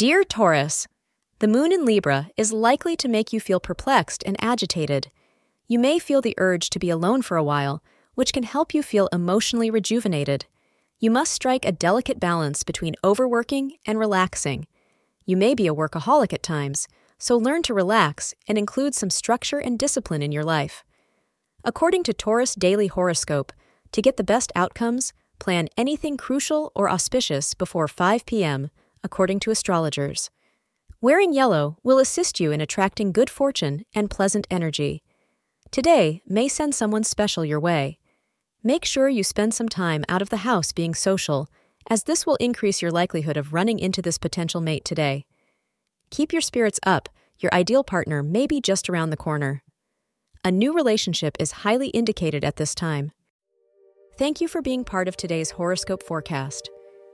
Dear Taurus, the moon in Libra is likely to make you feel perplexed and agitated. You may feel the urge to be alone for a while, which can help you feel emotionally rejuvenated. You must strike a delicate balance between overworking and relaxing. You may be a workaholic at times, so learn to relax and include some structure and discipline in your life. According to Taurus Daily Horoscope, to get the best outcomes, plan anything crucial or auspicious before 5 p.m., according to astrologers. Wearing yellow will assist you in attracting good fortune and pleasant energy. Today may send someone special your way. Make sure you spend some time out of the house being social, as this will increase your likelihood of running into this potential mate today. Keep your spirits up, your ideal partner may be just around the corner. A new relationship is highly indicated at this time. Thank you for being part of today's horoscope forecast.